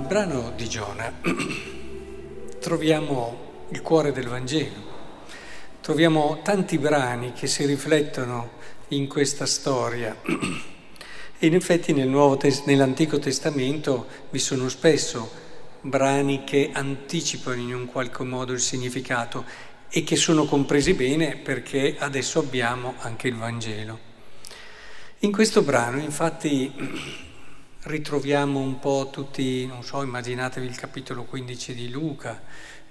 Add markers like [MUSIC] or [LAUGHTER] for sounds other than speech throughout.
brano di Giona [CLEARS THROAT] troviamo il cuore del Vangelo, troviamo tanti brani che si riflettono in questa storia [CLEARS THROAT] e in effetti nel nell'Antico Testamento vi sono spesso brani che anticipano in un qualche modo il significato e che sono compresi bene perché adesso abbiamo anche il Vangelo. In questo brano infatti [CLEARS THROAT] ritroviamo un po' tutti, non so, immaginatevi il capitolo 15 di Luca,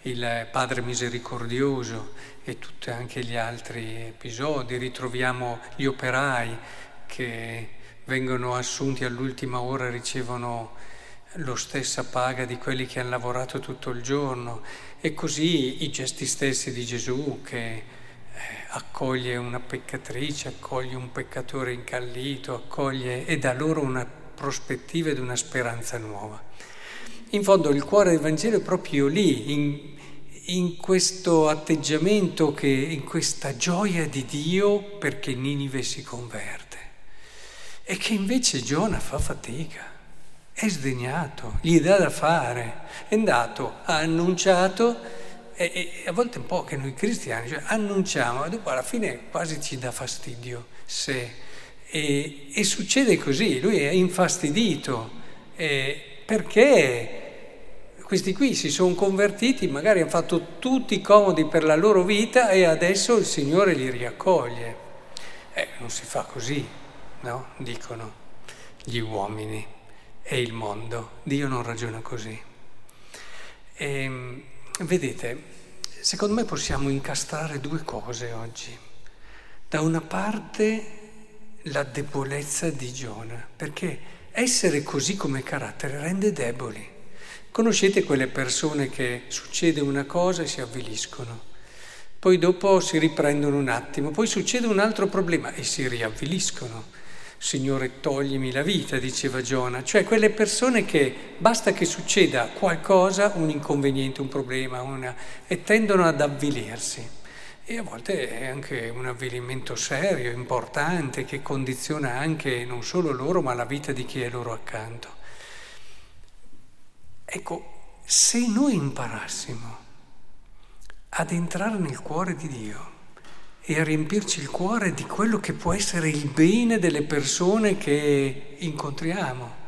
il Padre misericordioso e tutti anche gli altri episodi, ritroviamo gli operai che vengono assunti all'ultima ora e ricevono lo stessa paga di quelli che hanno lavorato tutto il giorno. E così i gesti stessi di Gesù che eh, accoglie una peccatrice, accoglie un peccatore incallito, accoglie e dà loro una prospettiva ed una speranza nuova. In fondo il cuore del Vangelo è proprio lì, in, in questo atteggiamento, che, in questa gioia di Dio perché Ninive si converte. E che invece Giona fa fatica, è sdegnato, gli dà da fare, è andato, ha annunciato e, e, a volte un po' che noi cristiani cioè, annunciamo, ma dopo alla fine quasi ci dà fastidio se e, e succede così, lui è infastidito eh, perché questi qui si sono convertiti, magari hanno fatto tutti comodi per la loro vita e adesso il Signore li riaccoglie. Eh, non si fa così, no? Dicono gli uomini e il mondo. Dio non ragiona così. E, ehm, vedete, secondo me possiamo incastrare due cose oggi. Da una parte la debolezza di Giona, perché essere così come carattere rende deboli. Conoscete quelle persone che succede una cosa e si avviliscono, poi dopo si riprendono un attimo, poi succede un altro problema e si riavviliscono. Signore, toglimi la vita, diceva Giona, cioè quelle persone che basta che succeda qualcosa, un inconveniente, un problema, una... e tendono ad avvilirsi. E a volte è anche un avvilimento serio, importante, che condiziona anche non solo loro, ma la vita di chi è loro accanto. Ecco, se noi imparassimo ad entrare nel cuore di Dio e a riempirci il cuore di quello che può essere il bene delle persone che incontriamo,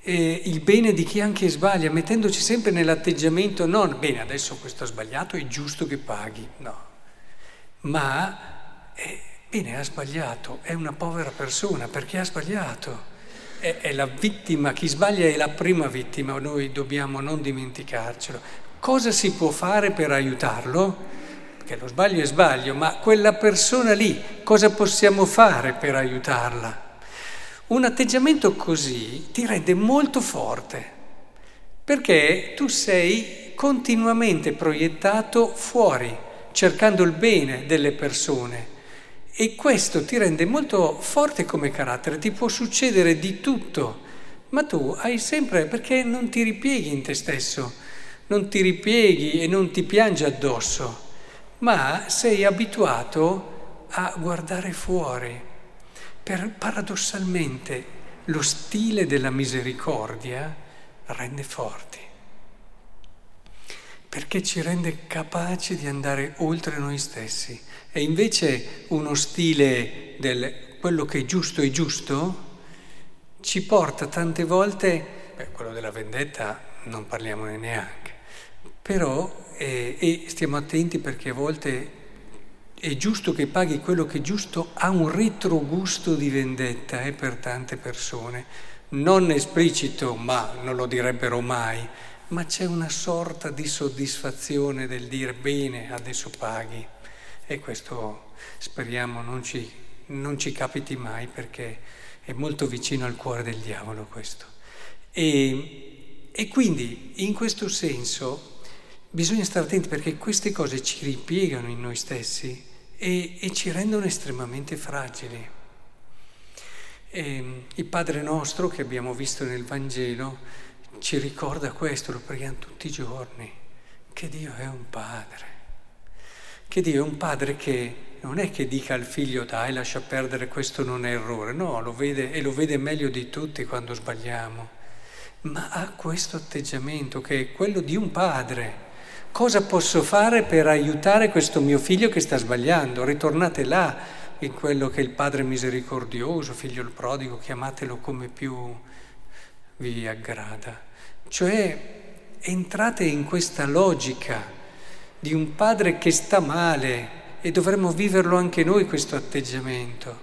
e il bene di chi anche sbaglia, mettendoci sempre nell'atteggiamento non, bene, adesso questo ha sbagliato, è giusto che paghi, no ma eh, bene, ha sbagliato, è una povera persona perché ha sbagliato. È, è la vittima, chi sbaglia è la prima vittima, noi dobbiamo non dimenticarcelo. Cosa si può fare per aiutarlo? Perché lo sbaglio è sbaglio, ma quella persona lì, cosa possiamo fare per aiutarla? Un atteggiamento così ti rende molto forte, perché tu sei continuamente proiettato fuori cercando il bene delle persone. E questo ti rende molto forte come carattere, ti può succedere di tutto, ma tu hai sempre, perché non ti ripieghi in te stesso, non ti ripieghi e non ti piangi addosso, ma sei abituato a guardare fuori. Per, paradossalmente lo stile della misericordia rende forti perché ci rende capaci di andare oltre noi stessi. E invece uno stile del quello che è giusto è giusto ci porta tante volte, beh, quello della vendetta non parliamone neanche, però eh, e stiamo attenti perché a volte è giusto che paghi quello che è giusto, ha un retrogusto di vendetta eh, per tante persone, non esplicito, ma non lo direbbero mai ma c'è una sorta di soddisfazione del dire bene, adesso paghi. E questo speriamo non ci, non ci capiti mai perché è molto vicino al cuore del diavolo questo. E, e quindi in questo senso bisogna stare attenti perché queste cose ci ripiegano in noi stessi e, e ci rendono estremamente fragili. E, il Padre nostro che abbiamo visto nel Vangelo ci ricorda questo, lo preghiamo tutti i giorni, che Dio è un padre, che Dio è un padre che non è che dica al figlio dai lascia perdere questo non è errore, no, lo vede e lo vede meglio di tutti quando sbagliamo, ma ha questo atteggiamento che è quello di un padre. Cosa posso fare per aiutare questo mio figlio che sta sbagliando? Ritornate là in quello che è il padre misericordioso, figlio il prodigo, chiamatelo come più vi aggrada. Cioè entrate in questa logica di un padre che sta male e dovremmo viverlo anche noi questo atteggiamento.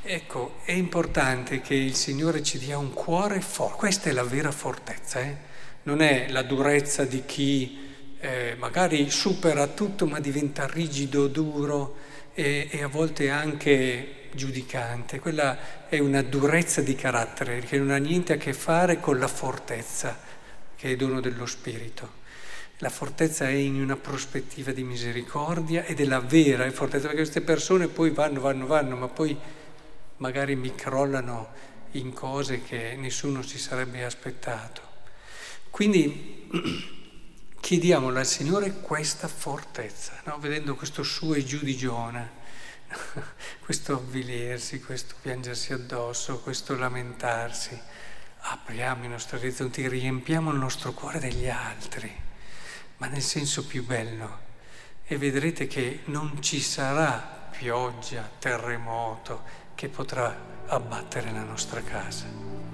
Ecco, è importante che il Signore ci dia un cuore forte, questa è la vera fortezza, eh? non è la durezza di chi eh, magari supera tutto ma diventa rigido, duro e, e a volte anche giudicante, quella è una durezza di carattere che non ha niente a che fare con la fortezza che è dono dello Spirito. La fortezza è in una prospettiva di misericordia ed è la vera fortezza, perché queste persone poi vanno, vanno, vanno, ma poi magari mi crollano in cose che nessuno si sarebbe aspettato. Quindi [CLEARS THROAT] chiediamolo al Signore questa fortezza, no? vedendo questo su e giù di Giona, [LAUGHS] questo avvilersi, questo piangersi addosso, questo lamentarsi. Apriamo i nostri orizzonti, riempiamo il nostro cuore degli altri, ma nel senso più bello. E vedrete che non ci sarà pioggia, terremoto, che potrà abbattere la nostra casa.